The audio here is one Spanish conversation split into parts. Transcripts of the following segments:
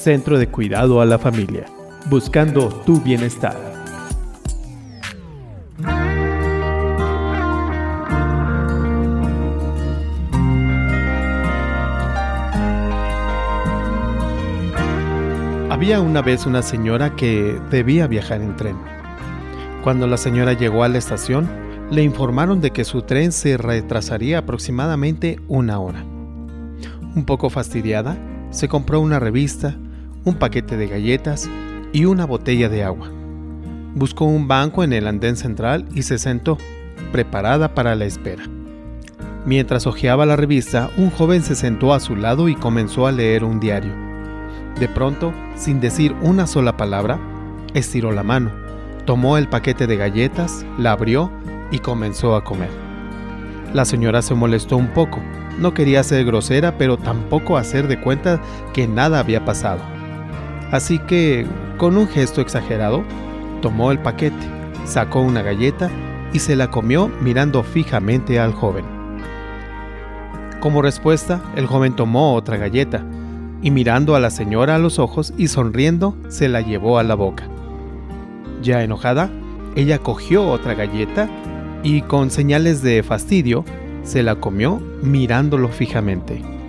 Centro de Cuidado a la Familia, buscando tu bienestar. Había una vez una señora que debía viajar en tren. Cuando la señora llegó a la estación, le informaron de que su tren se retrasaría aproximadamente una hora. Un poco fastidiada, se compró una revista, un paquete de galletas y una botella de agua. Buscó un banco en el andén central y se sentó, preparada para la espera. Mientras hojeaba la revista, un joven se sentó a su lado y comenzó a leer un diario. De pronto, sin decir una sola palabra, estiró la mano, tomó el paquete de galletas, la abrió y comenzó a comer. La señora se molestó un poco, no quería ser grosera, pero tampoco hacer de cuenta que nada había pasado. Así que, con un gesto exagerado, tomó el paquete, sacó una galleta y se la comió mirando fijamente al joven. Como respuesta, el joven tomó otra galleta y mirando a la señora a los ojos y sonriendo, se la llevó a la boca. Ya enojada, ella cogió otra galleta y con señales de fastidio se la comió mirándolo fijamente.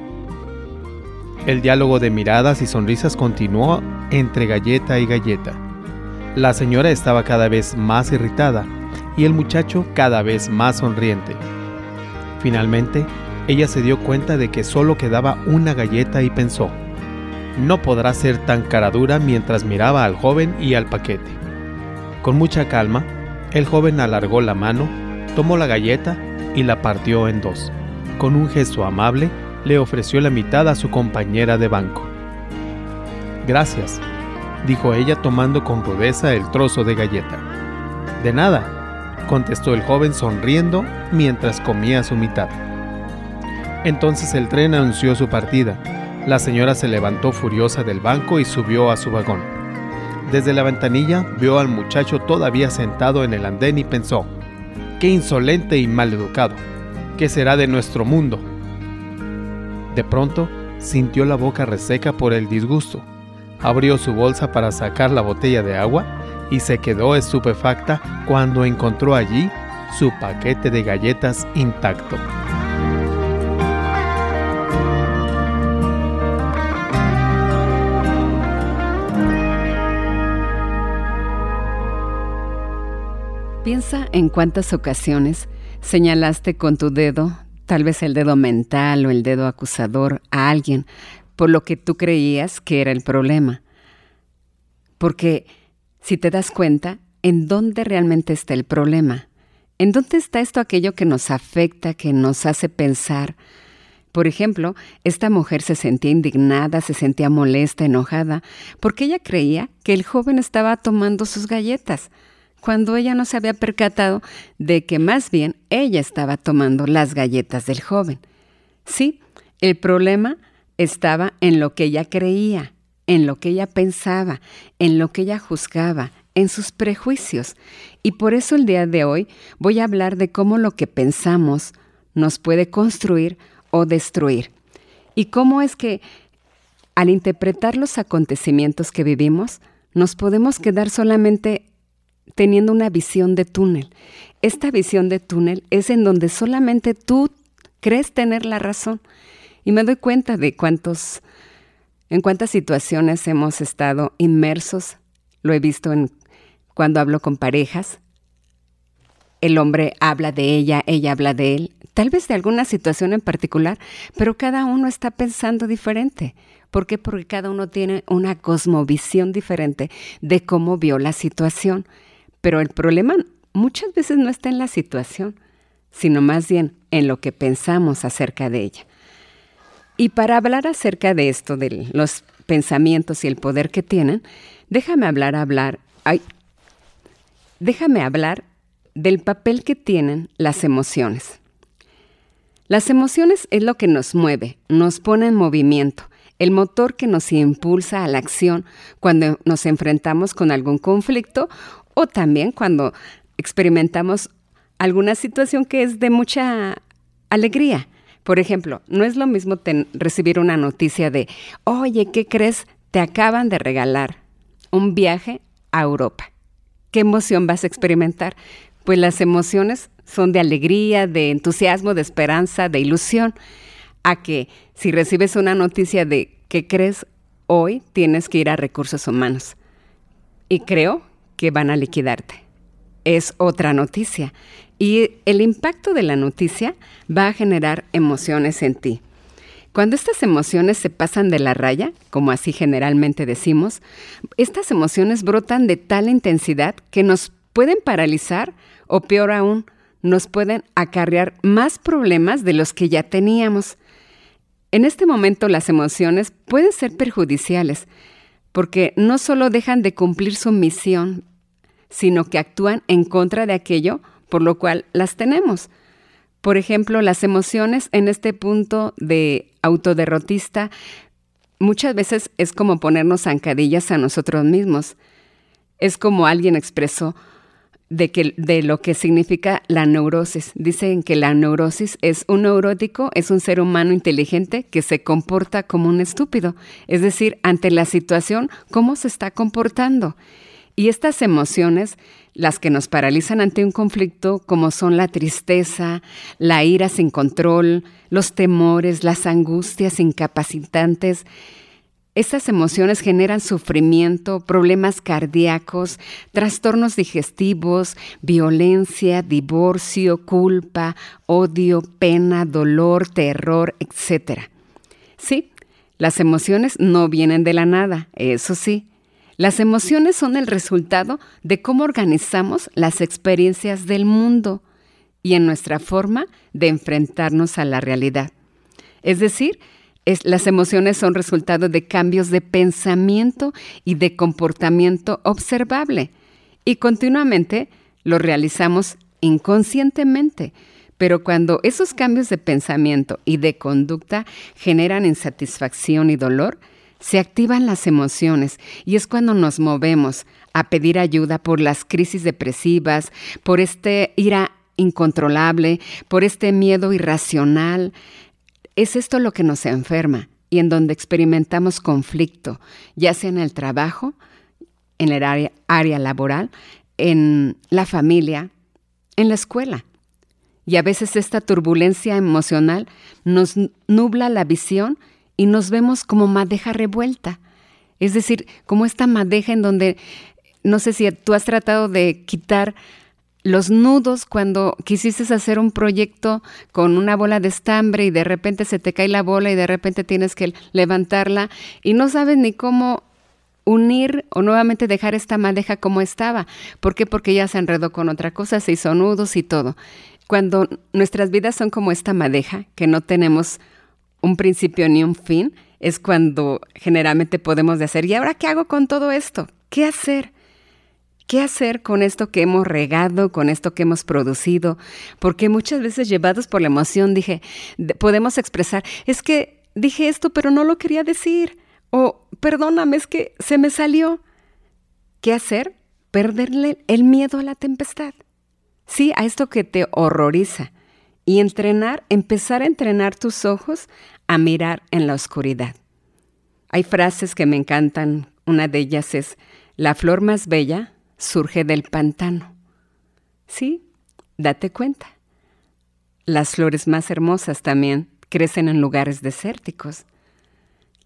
El diálogo de miradas y sonrisas continuó entre galleta y galleta. La señora estaba cada vez más irritada y el muchacho cada vez más sonriente. Finalmente, ella se dio cuenta de que solo quedaba una galleta y pensó, no podrá ser tan cara dura mientras miraba al joven y al paquete. Con mucha calma, el joven alargó la mano, tomó la galleta y la partió en dos. Con un gesto amable, le ofreció la mitad a su compañera de banco. Gracias, dijo ella tomando con rudeza el trozo de galleta. De nada, contestó el joven sonriendo mientras comía su mitad. Entonces el tren anunció su partida. La señora se levantó furiosa del banco y subió a su vagón. Desde la ventanilla vio al muchacho todavía sentado en el andén y pensó, qué insolente y maleducado, ¿qué será de nuestro mundo? De pronto sintió la boca reseca por el disgusto, abrió su bolsa para sacar la botella de agua y se quedó estupefacta cuando encontró allí su paquete de galletas intacto. Piensa en cuántas ocasiones señalaste con tu dedo, tal vez el dedo mental o el dedo acusador, a alguien por lo que tú creías que era el problema. Porque si te das cuenta, ¿en dónde realmente está el problema? ¿En dónde está esto aquello que nos afecta, que nos hace pensar? Por ejemplo, esta mujer se sentía indignada, se sentía molesta, enojada, porque ella creía que el joven estaba tomando sus galletas cuando ella no se había percatado de que más bien ella estaba tomando las galletas del joven. Sí, el problema estaba en lo que ella creía, en lo que ella pensaba, en lo que ella juzgaba, en sus prejuicios. Y por eso el día de hoy voy a hablar de cómo lo que pensamos nos puede construir o destruir. Y cómo es que al interpretar los acontecimientos que vivimos, nos podemos quedar solamente teniendo una visión de túnel. Esta visión de túnel es en donde solamente tú crees tener la razón. Y me doy cuenta de cuántos, en cuántas situaciones hemos estado inmersos. Lo he visto cuando hablo con parejas. El hombre habla de ella, ella habla de él, tal vez de alguna situación en particular, pero cada uno está pensando diferente. ¿Por qué? Porque cada uno tiene una cosmovisión diferente de cómo vio la situación. Pero el problema muchas veces no está en la situación, sino más bien en lo que pensamos acerca de ella. Y para hablar acerca de esto, de los pensamientos y el poder que tienen, déjame hablar, hablar, déjame hablar del papel que tienen las emociones. Las emociones es lo que nos mueve, nos pone en movimiento, el motor que nos impulsa a la acción cuando nos enfrentamos con algún conflicto o también cuando experimentamos alguna situación que es de mucha alegría. Por ejemplo, no es lo mismo recibir una noticia de, oye, ¿qué crees? te acaban de regalar un viaje a Europa. ¿Qué emoción vas a experimentar? Pues las emociones son de alegría, de entusiasmo, de esperanza, de ilusión. A que si recibes una noticia de que crees hoy tienes que ir a recursos humanos. Y creo que van a liquidarte. Es otra noticia. Y el impacto de la noticia va a generar emociones en ti. Cuando estas emociones se pasan de la raya, como así generalmente decimos, estas emociones brotan de tal intensidad que nos pueden paralizar o peor aún, nos pueden acarrear más problemas de los que ya teníamos. En este momento las emociones pueden ser perjudiciales porque no solo dejan de cumplir su misión, sino que actúan en contra de aquello por lo cual las tenemos. Por ejemplo, las emociones en este punto de autoderrotista muchas veces es como ponernos zancadillas a nosotros mismos. Es como alguien expresó, de, que, de lo que significa la neurosis. Dicen que la neurosis es un neurótico, es un ser humano inteligente que se comporta como un estúpido, es decir, ante la situación, cómo se está comportando. Y estas emociones, las que nos paralizan ante un conflicto, como son la tristeza, la ira sin control, los temores, las angustias incapacitantes, estas emociones generan sufrimiento, problemas cardíacos, trastornos digestivos, violencia, divorcio, culpa, odio, pena, dolor, terror, etc. Sí, las emociones no vienen de la nada, eso sí. Las emociones son el resultado de cómo organizamos las experiencias del mundo y en nuestra forma de enfrentarnos a la realidad. Es decir, las emociones son resultado de cambios de pensamiento y de comportamiento observable y continuamente lo realizamos inconscientemente. Pero cuando esos cambios de pensamiento y de conducta generan insatisfacción y dolor, se activan las emociones y es cuando nos movemos a pedir ayuda por las crisis depresivas, por este ira incontrolable, por este miedo irracional, es esto lo que nos enferma y en donde experimentamos conflicto, ya sea en el trabajo, en el área, área laboral, en la familia, en la escuela. Y a veces esta turbulencia emocional nos nubla la visión y nos vemos como madeja revuelta. Es decir, como esta madeja en donde, no sé si tú has tratado de quitar los nudos cuando quisiste hacer un proyecto con una bola de estambre y de repente se te cae la bola y de repente tienes que levantarla y no sabes ni cómo unir o nuevamente dejar esta madeja como estaba. ¿Por qué? Porque ya se enredó con otra cosa, se hizo nudos y todo. Cuando nuestras vidas son como esta madeja, que no tenemos un principio ni un fin, es cuando generalmente podemos decir, ¿y ahora qué hago con todo esto? ¿Qué hacer? ¿Qué hacer con esto que hemos regado, con esto que hemos producido? Porque muchas veces llevados por la emoción dije, podemos expresar, es que dije esto pero no lo quería decir. O perdóname, es que se me salió. ¿Qué hacer? Perderle el miedo a la tempestad. Sí, a esto que te horroriza. Y entrenar, empezar a entrenar tus ojos a mirar en la oscuridad. Hay frases que me encantan. Una de ellas es, la flor más bella surge del pantano. Sí, date cuenta. Las flores más hermosas también crecen en lugares desérticos.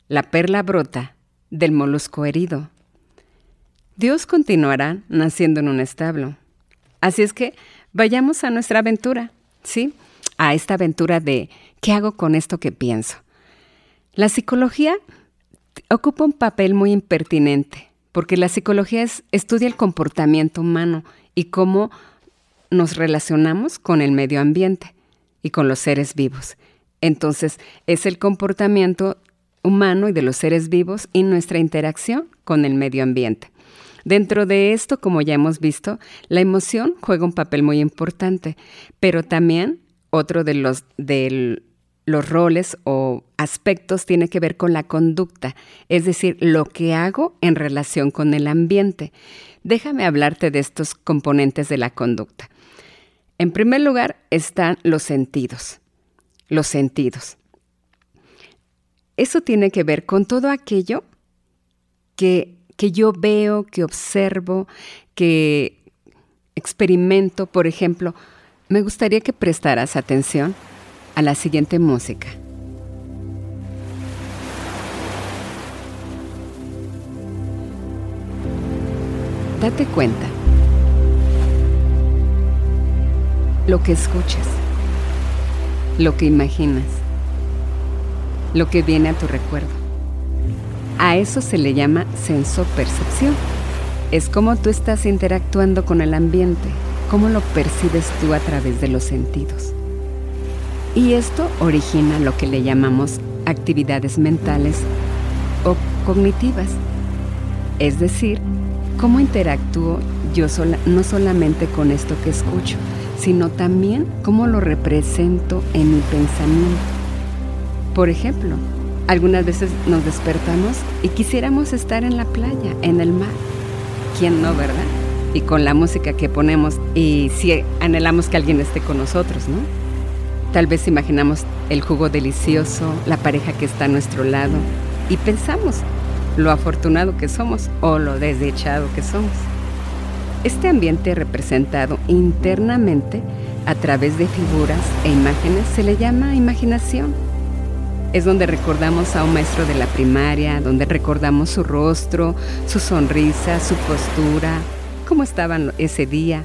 La perla brota del molusco herido. Dios continuará naciendo en un establo. Así es que vayamos a nuestra aventura, ¿sí? A esta aventura de ¿qué hago con esto que pienso? La psicología ocupa un papel muy impertinente porque la psicología estudia el comportamiento humano y cómo nos relacionamos con el medio ambiente y con los seres vivos. Entonces, es el comportamiento humano y de los seres vivos y nuestra interacción con el medio ambiente. Dentro de esto, como ya hemos visto, la emoción juega un papel muy importante, pero también otro de los, los roles o aspectos tiene que ver con la conducta, es decir, lo que hago en relación con el ambiente. Déjame hablarte de estos componentes de la conducta. En primer lugar están los sentidos. Los sentidos. Eso tiene que ver con todo aquello que, que yo veo, que observo, que experimento. Por ejemplo, me gustaría que prestaras atención a la siguiente música. Date cuenta lo que escuchas, lo que imaginas, lo que viene a tu recuerdo. A eso se le llama senso-percepción. Es como tú estás interactuando con el ambiente, cómo lo percibes tú a través de los sentidos. Y esto origina lo que le llamamos actividades mentales o cognitivas, es decir, cómo interactúo yo no solamente con esto que escucho, sino también cómo lo represento en mi pensamiento. Por ejemplo, algunas veces nos despertamos y quisiéramos estar en la playa, en el mar. ¿Quién no, verdad? Y con la música que ponemos y si anhelamos que alguien esté con nosotros, ¿no? Tal vez imaginamos el jugo delicioso, la pareja que está a nuestro lado y pensamos lo afortunado que somos o lo desdichado que somos. Este ambiente representado internamente a través de figuras e imágenes se le llama imaginación. Es donde recordamos a un maestro de la primaria, donde recordamos su rostro, su sonrisa, su postura, cómo estaban ese día.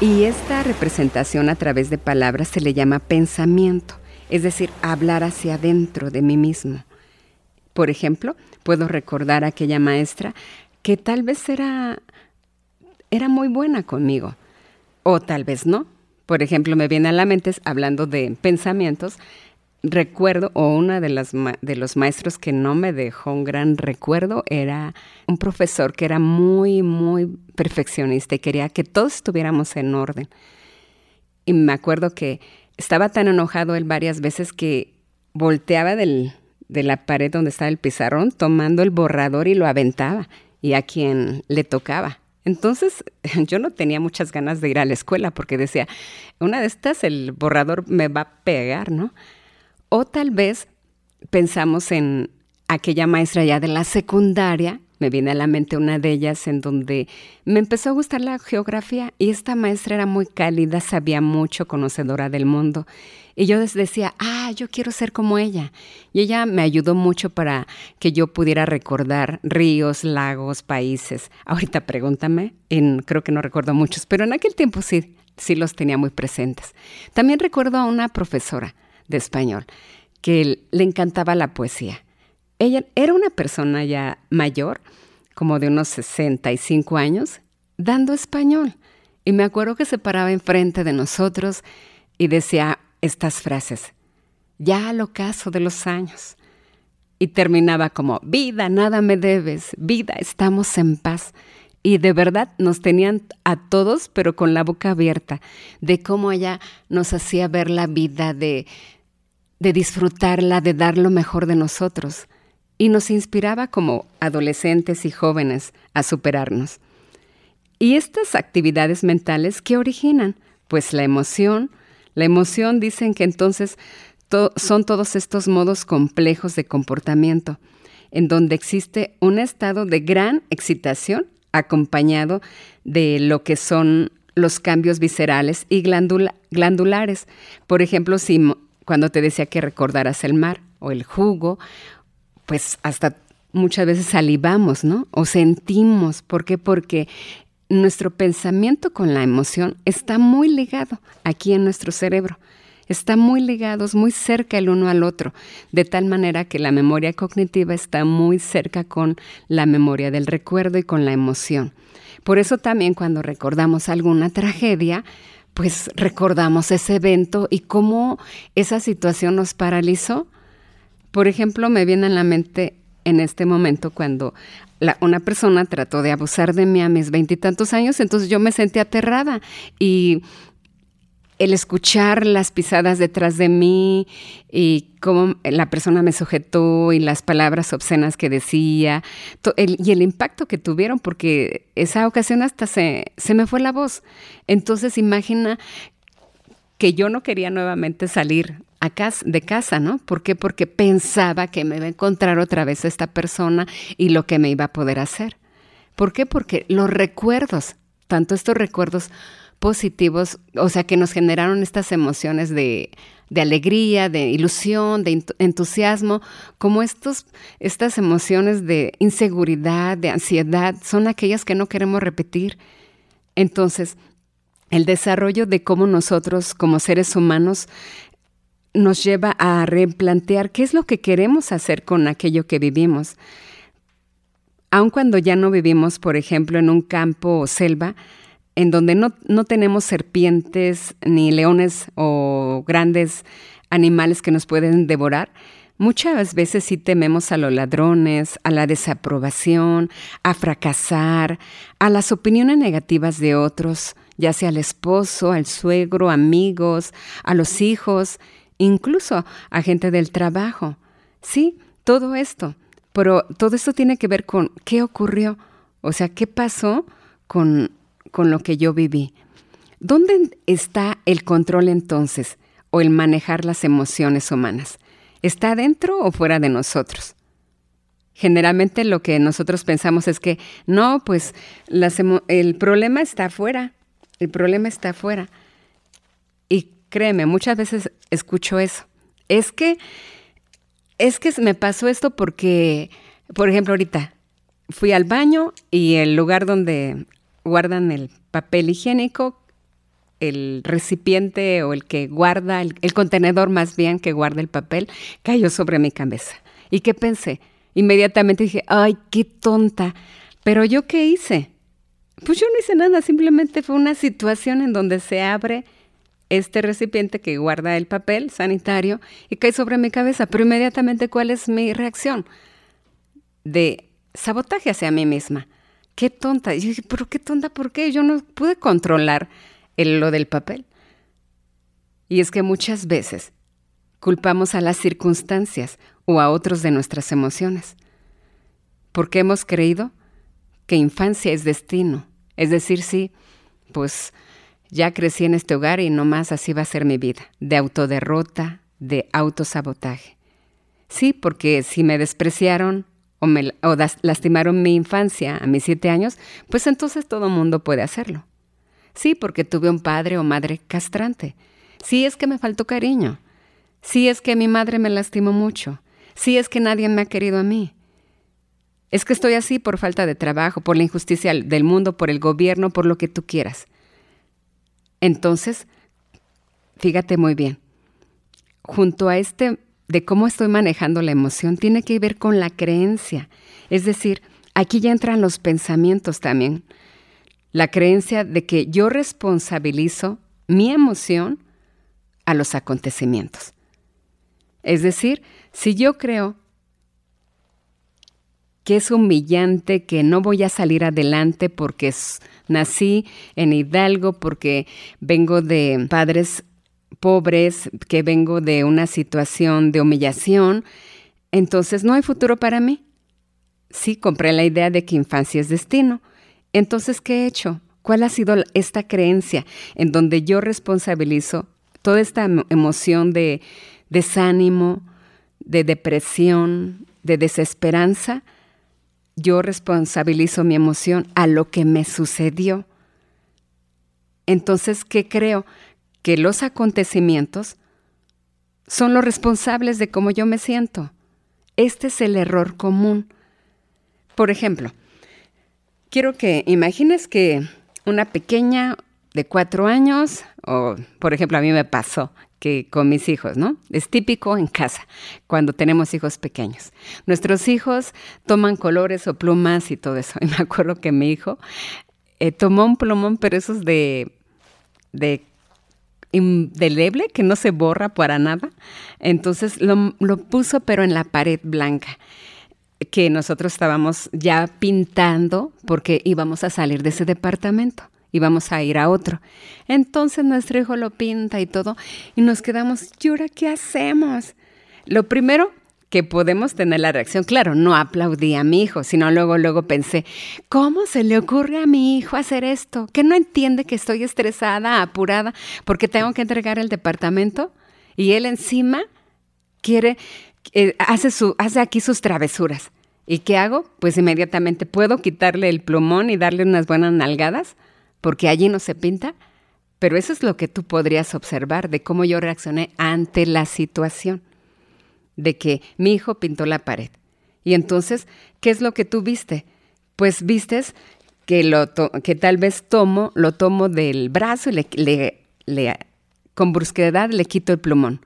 Y esta representación a través de palabras se le llama pensamiento, es decir, hablar hacia adentro de mí mismo. Por ejemplo, puedo recordar a aquella maestra que tal vez era era muy buena conmigo. O tal vez no. Por ejemplo, me viene a la mente, hablando de pensamientos, recuerdo, o una de, las de los maestros que no me dejó un gran recuerdo era un profesor que era muy, muy perfeccionista y quería que todos estuviéramos en orden. Y me acuerdo que estaba tan enojado él varias veces que volteaba del, de la pared donde estaba el pizarrón tomando el borrador y lo aventaba y a quien le tocaba. Entonces yo no tenía muchas ganas de ir a la escuela porque decía, una de estas el borrador me va a pegar, ¿no? O tal vez pensamos en aquella maestra ya de la secundaria, me viene a la mente una de ellas en donde me empezó a gustar la geografía y esta maestra era muy cálida, sabía mucho, conocedora del mundo y yo decía, ah, yo quiero ser como ella. Y ella me ayudó mucho para que yo pudiera recordar ríos, lagos, países. Ahorita pregúntame, en, creo que no recuerdo muchos, pero en aquel tiempo sí, sí los tenía muy presentes. También recuerdo a una profesora de español que le encantaba la poesía. Ella era una persona ya mayor, como de unos 65 años, dando español. Y me acuerdo que se paraba enfrente de nosotros y decía estas frases, ya al ocaso de los años. Y terminaba como, vida, nada me debes, vida, estamos en paz. Y de verdad nos tenían a todos, pero con la boca abierta, de cómo ella nos hacía ver la vida, de, de disfrutarla, de dar lo mejor de nosotros. Y nos inspiraba como adolescentes y jóvenes a superarnos. ¿Y estas actividades mentales qué originan? Pues la emoción, la emoción dicen que entonces son todos estos modos complejos de comportamiento, en donde existe un estado de gran excitación acompañado de lo que son los cambios viscerales y glandulares. Por ejemplo, si cuando te decía que recordaras el mar o el jugo, pues hasta muchas veces salivamos, ¿no? O sentimos. ¿Por qué? Porque nuestro pensamiento con la emoción está muy ligado aquí en nuestro cerebro. Están muy ligados, muy cerca el uno al otro, de tal manera que la memoria cognitiva está muy cerca con la memoria del recuerdo y con la emoción. Por eso también cuando recordamos alguna tragedia, pues recordamos ese evento y cómo esa situación nos paralizó. Por ejemplo, me viene a la mente en este momento cuando una persona trató de abusar de mí a mis veintitantos años, entonces yo me sentí aterrada y el escuchar las pisadas detrás de mí y cómo la persona me sujetó y las palabras obscenas que decía y el impacto que tuvieron, porque esa ocasión hasta se, se me fue la voz. Entonces imagina que yo no quería nuevamente salir de casa, ¿no? ¿Por qué? Porque pensaba que me iba a encontrar otra vez esta persona y lo que me iba a poder hacer. ¿Por qué? Porque los recuerdos, tanto estos recuerdos positivos, o sea, que nos generaron estas emociones de, alegría, de ilusión, de entusiasmo, como estos, estas emociones de inseguridad, de ansiedad, son aquellas que no queremos repetir. Entonces, el desarrollo de cómo nosotros como seres humanos nos lleva a replantear qué es lo que queremos hacer con aquello que vivimos. Aun cuando ya no vivimos, por ejemplo, en un campo o selva, en donde no, no tenemos serpientes ni leones o grandes animales que nos pueden devorar, Muchas veces sí tememos a los ladrones, a la desaprobación, a fracasar, a las opiniones negativas de otros, ya sea al esposo, al suegro, amigos, a los hijos, incluso a gente del trabajo. Sí, todo esto. Pero todo esto tiene que ver con qué ocurrió, o sea, qué pasó con, con lo que yo viví. ¿Dónde está el control entonces o el manejar las emociones humanas? ¿Está dentro o fuera de nosotros? Generalmente lo que nosotros pensamos es que no, pues el problema está afuera, el problema está afuera. Y créeme, muchas veces escucho eso. Es que, es que me pasó esto porque, por ejemplo, ahorita fui al baño y el lugar donde guardan el papel higiénico el recipiente o el que guarda, el, contenedor más bien que guarda el papel, cayó sobre mi cabeza. ¿Y qué pensé? Inmediatamente dije, ay, qué tonta. Pero yo qué hice? Pues yo no hice nada, simplemente fue una situación en donde se abre este recipiente que guarda el papel sanitario y cae sobre mi cabeza. Pero inmediatamente, ¿cuál es mi reacción? De sabotaje hacia mí misma. Qué tonta. Y pero qué tonta, ¿por qué? Yo no pude controlar el, lo del papel. Y es que muchas veces culpamos a las circunstancias o a otros de nuestras emociones, porque hemos creído que infancia es destino, es decir, sí, pues ya crecí en este hogar y no más así va a ser mi vida, de autoderrota, de autosabotaje. Sí, porque si me despreciaron o, lastimaron mi infancia a mis siete años, pues entonces todo mundo puede hacerlo. Sí, porque tuve un padre o madre castrante. Sí, es que me faltó cariño. Sí, es que mi madre me lastimó mucho. Sí, es que nadie me ha querido a mí. Es que estoy así por falta de trabajo, por la injusticia del mundo, por el gobierno, por lo que tú quieras. Entonces, fíjate muy bien, junto a este de cómo estoy manejando la emoción, tiene que ver con la creencia. Es decir, aquí ya entran los pensamientos también la creencia de que yo responsabilizo mi emoción a los acontecimientos. Es decir, si yo creo que es humillante, que no voy a salir adelante porque nací en Hidalgo, porque vengo de padres pobres, que vengo de una situación de humillación, entonces no hay futuro para mí. Sí, compré la idea de que infancia es destino, entonces, ¿qué he hecho? ¿Cuál ha sido esta creencia en donde yo responsabilizo toda esta emoción de desánimo, de depresión, de desesperanza? Yo responsabilizo mi emoción a lo que me sucedió. Entonces, ¿qué creo? Que los acontecimientos son los responsables de cómo yo me siento. Este es el error común. Por ejemplo, quiero que imagines que una pequeña de cuatro años, o por ejemplo a mí me pasó que con mis hijos, ¿no? Es típico en casa, cuando tenemos hijos pequeños. Nuestros hijos toman colores o plumas y todo eso. Y me acuerdo que mi hijo eh, tomó un plumón, pero esos de, de indeleble, que no se borra para nada. Entonces lo, lo puso, pero en la pared blanca que nosotros estábamos ya pintando porque íbamos a salir de ese departamento, íbamos a ir a otro. Entonces nuestro hijo lo pinta y todo y nos quedamos, ¿y ahora qué hacemos? Lo primero que podemos tener la reacción, claro, no aplaudí a mi hijo, sino luego, luego pensé, ¿cómo se le ocurre a mi hijo hacer esto? ¿Que no entiende que estoy estresada, apurada, porque tengo que entregar el departamento? Y él encima quiere, eh, hace, su, hace aquí sus travesuras. ¿Y qué hago? Pues inmediatamente puedo quitarle el plumón y darle unas buenas nalgadas, porque allí no se pinta. Pero eso es lo que tú podrías observar de cómo yo reaccioné ante la situación, de que mi hijo pintó la pared. Y entonces, ¿qué es lo que tú viste? Pues vistes que, lo que tal vez tomo, lo tomo del brazo y le, con brusquedad le quito el plumón.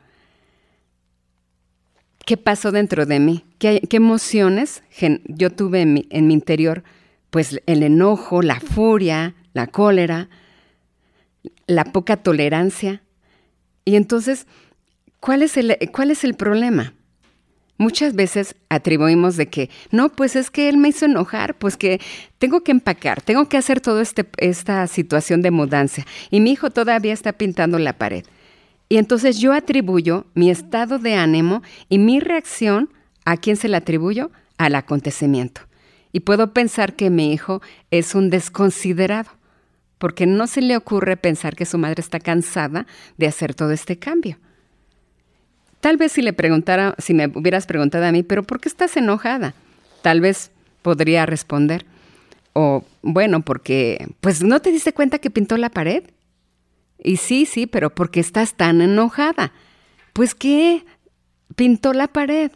¿Qué pasó dentro de mí? ¿Qué, emociones yo tuve en mi, en mi interior? Pues el enojo, la furia, la cólera, la poca tolerancia. Y entonces, ¿cuál es el, cuál es el problema? Muchas veces atribuimos de que, no, pues es que él me hizo enojar, pues que tengo que empacar, tengo que hacer toda este, esta situación de mudanza y mi hijo todavía está pintando la pared. Y entonces yo atribuyo mi estado de ánimo y mi reacción, ¿a quién se la atribuyo? Al acontecimiento. Y puedo pensar que mi hijo es un desconsiderado, porque no se le ocurre pensar que su madre está cansada de hacer todo este cambio. Tal vez si le preguntara, si me hubieras preguntado a mí, pero ¿por qué estás enojada? Tal vez podría responder. O, bueno, porque, pues no te diste cuenta que pintó la pared. Y sí, sí, pero ¿por qué estás tan enojada? Pues ¿qué? Pintó la pared.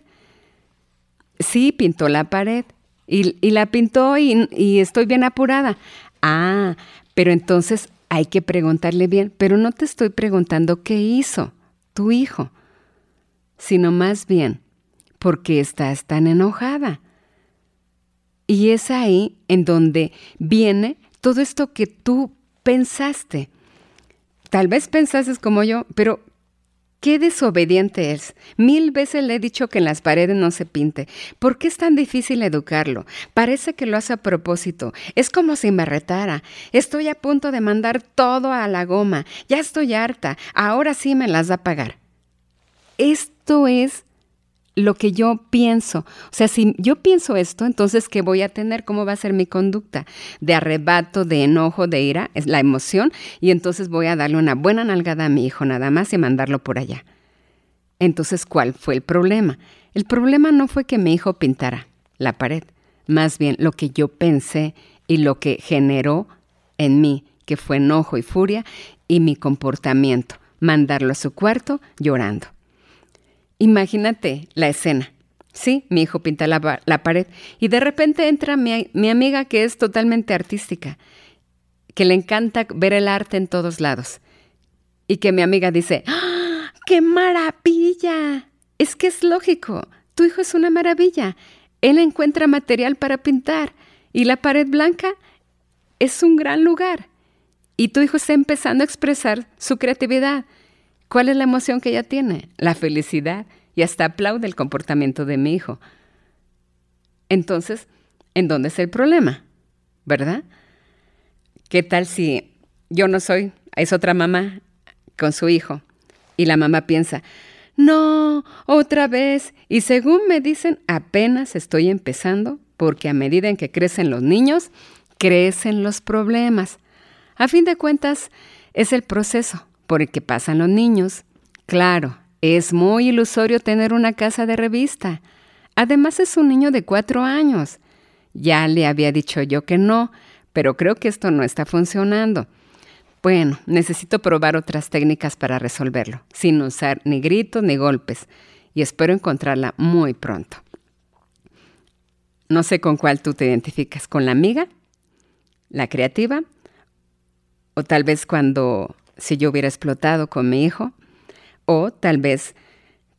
Sí, pintó la pared. Y, la pintó y, y estoy bien apurada. Ah, pero entonces hay que preguntarle bien, pero no te estoy preguntando qué hizo tu hijo sino más bien porque estás tan enojada. Y es ahí en donde viene todo esto que tú pensaste. Tal vez pensaste como yo, pero qué desobediente es. Mil veces le he dicho que en las paredes no se pinte. ¿Por qué es tan difícil educarlo? Parece que lo hace a propósito. Es como si me retara. Estoy a punto de mandar todo a la goma. Ya estoy harta. Ahora sí me las va a pagar. Esto es lo que yo pienso. O sea, si yo pienso esto, entonces, ¿qué voy a tener? ¿Cómo va a ser mi conducta? De arrebato, de enojo, de ira, es la emoción, y entonces voy a darle una buena nalgada a mi hijo nada más y mandarlo por allá. Entonces, ¿cuál fue el problema? El problema no fue que mi hijo pintara la pared, más bien lo que yo pensé y lo que generó en mí, que fue enojo y furia, y mi comportamiento, mandarlo a su cuarto llorando. Imagínate la escena. Sí, mi hijo pinta la, pared y de repente entra mi, mi, amiga que es totalmente artística, que le encanta ver el arte en todos lados. Y que mi amiga dice, ¡Ah, ¡qué maravilla! Es que es lógico, tu hijo es una maravilla. Él encuentra material para pintar y la pared blanca es un gran lugar. Y tu hijo está empezando a expresar su creatividad. ¿Cuál es la emoción que ella tiene? La felicidad. Y hasta aplaude el comportamiento de mi hijo. Entonces, ¿en dónde es el problema? ¿Verdad? ¿Qué tal si yo no soy, es otra mamá con su hijo? Y la mamá piensa, no, otra vez. Y según me dicen, apenas estoy empezando porque a medida en que crecen los niños, crecen los problemas. A fin de cuentas, es el proceso por el que pasan los niños. Claro, es muy ilusorio tener una casa de revista. Además es un niño de cuatro años. Ya le había dicho yo que no, pero creo que esto no está funcionando. Bueno, necesito probar otras técnicas para resolverlo, sin usar ni gritos ni golpes, y espero encontrarla muy pronto. No sé con cuál tú te identificas, con la amiga, la creativa, o tal vez cuando si yo hubiera explotado con mi hijo, o tal vez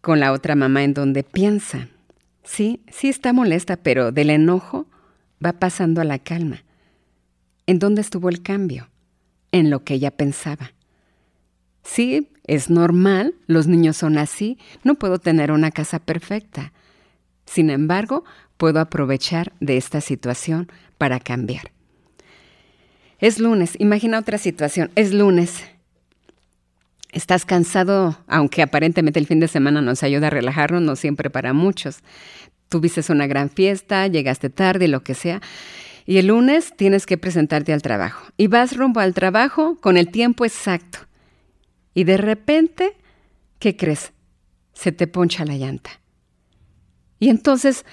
con la otra mamá en donde piensa. Sí, sí está molesta, pero del enojo va pasando a la calma. ¿En dónde estuvo el cambio? En lo que ella pensaba. Sí, es normal, los niños son así, no puedo tener una casa perfecta. Sin embargo, puedo aprovechar de esta situación para cambiar. Es lunes, imagina otra situación, es lunes Estás cansado, aunque aparentemente el fin de semana nos ayuda a relajarnos, no siempre para muchos. Tuviste una gran fiesta, llegaste tarde, lo que sea. Y el lunes tienes que presentarte al trabajo. Y vas rumbo al trabajo con el tiempo exacto. Y de repente ¿qué crees? Se te poncha la llanta. Y entonces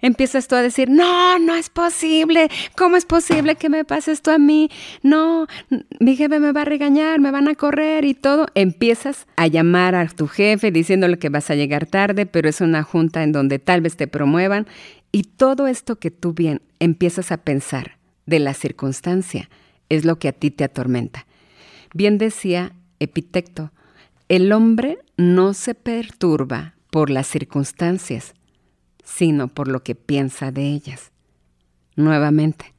empiezas tú a decir, no, no es posible, ¿cómo es posible que me pase esto a mí? No, mi jefe me va a regañar, me van a correr y todo. Empiezas a llamar a tu jefe diciéndole que vas a llegar tarde, pero es una junta en donde tal vez te promuevan. Y todo esto que tú bien empiezas a pensar de la circunstancia es lo que a ti te atormenta. Bien decía Epitecto, el hombre no se perturba por las circunstancias, sino por lo que piensa de ellas. Nuevamente,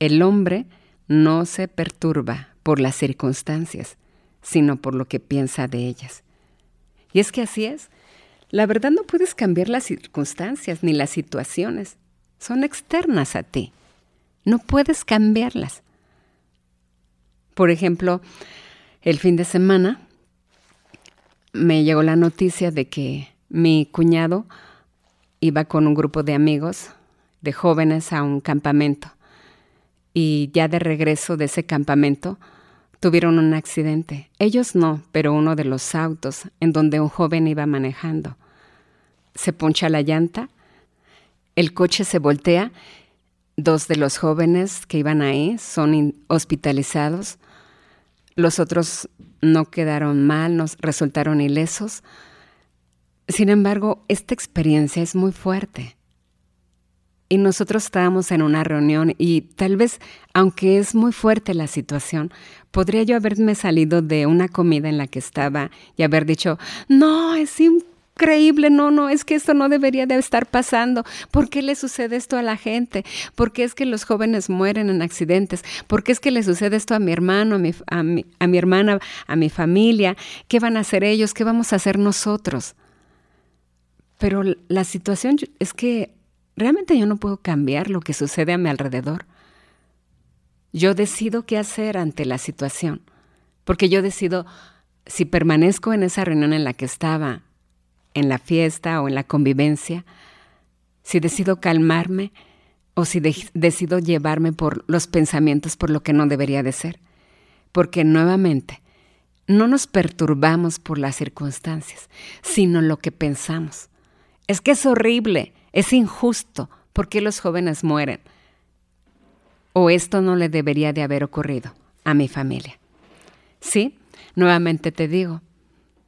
el hombre no se perturba por las circunstancias, sino por lo que piensa de ellas. Y es que así es. La verdad no puedes cambiar las circunstancias ni las situaciones. Son externas a ti. No puedes cambiarlas. Por ejemplo, el fin de semana me llegó la noticia de que mi cuñado iba con un grupo de amigos, de jóvenes, a un campamento. Y ya de regreso de ese campamento, tuvieron un accidente. Ellos no, pero uno de los autos en donde un joven iba manejando. Se poncha la llanta, el coche se voltea, dos de los jóvenes que iban ahí son hospitalizados, los otros no quedaron mal, nos resultaron ilesos. Sin embargo, esta experiencia es muy fuerte. Y nosotros estábamos en una reunión y tal vez, aunque es muy fuerte la situación, podría yo haberme salido de una comida en la que estaba y haber dicho, no, es increíble, no, no, es que esto no debería de estar pasando. ¿Por qué le sucede esto a la gente? ¿Por qué es que los jóvenes mueren en accidentes? ¿Por qué es que le sucede esto a mi hermano, a mi, a mi, a mi hermana, a mi familia? ¿Qué van a hacer ellos? ¿Qué vamos a hacer nosotros? Pero la situación es que realmente yo no puedo cambiar lo que sucede a mi alrededor. Yo decido qué hacer ante la situación, porque yo decido si permanezco en esa reunión en la que estaba en la fiesta o en la convivencia, si decido calmarme o si decido llevarme por los pensamientos por lo que no debería de ser. Porque nuevamente, no nos perturbamos por las circunstancias, sino lo que pensamos. Es que es horrible, es injusto, ¿por qué los jóvenes mueren? O esto no le debería de haber ocurrido a mi familia. Sí, nuevamente te digo,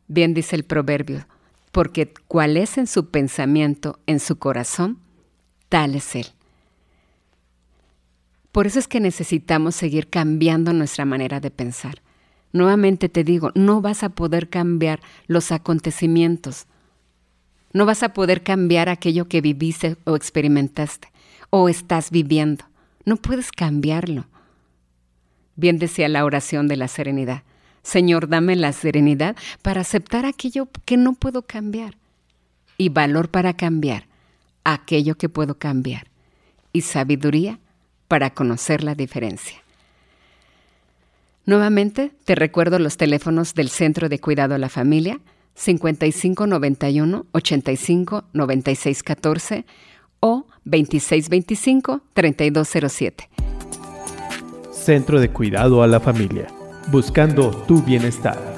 bien dice el proverbio, porque cual es en su pensamiento, en su corazón, tal es Él. Por eso es que necesitamos seguir cambiando nuestra manera de pensar. Nuevamente te digo, no vas a poder cambiar los acontecimientos, no vas a poder cambiar aquello que viviste o experimentaste o estás viviendo. No puedes cambiarlo. Bien decía la oración de la serenidad. Señor, dame la serenidad para aceptar aquello que no puedo cambiar y valor para cambiar aquello que puedo cambiar y sabiduría para conocer la diferencia. Nuevamente, te recuerdo los teléfonos del Centro de Cuidado a la Familia 5591 85 96 14 o 2625 3207. Centro de Cuidado a la Familia buscando tu bienestar.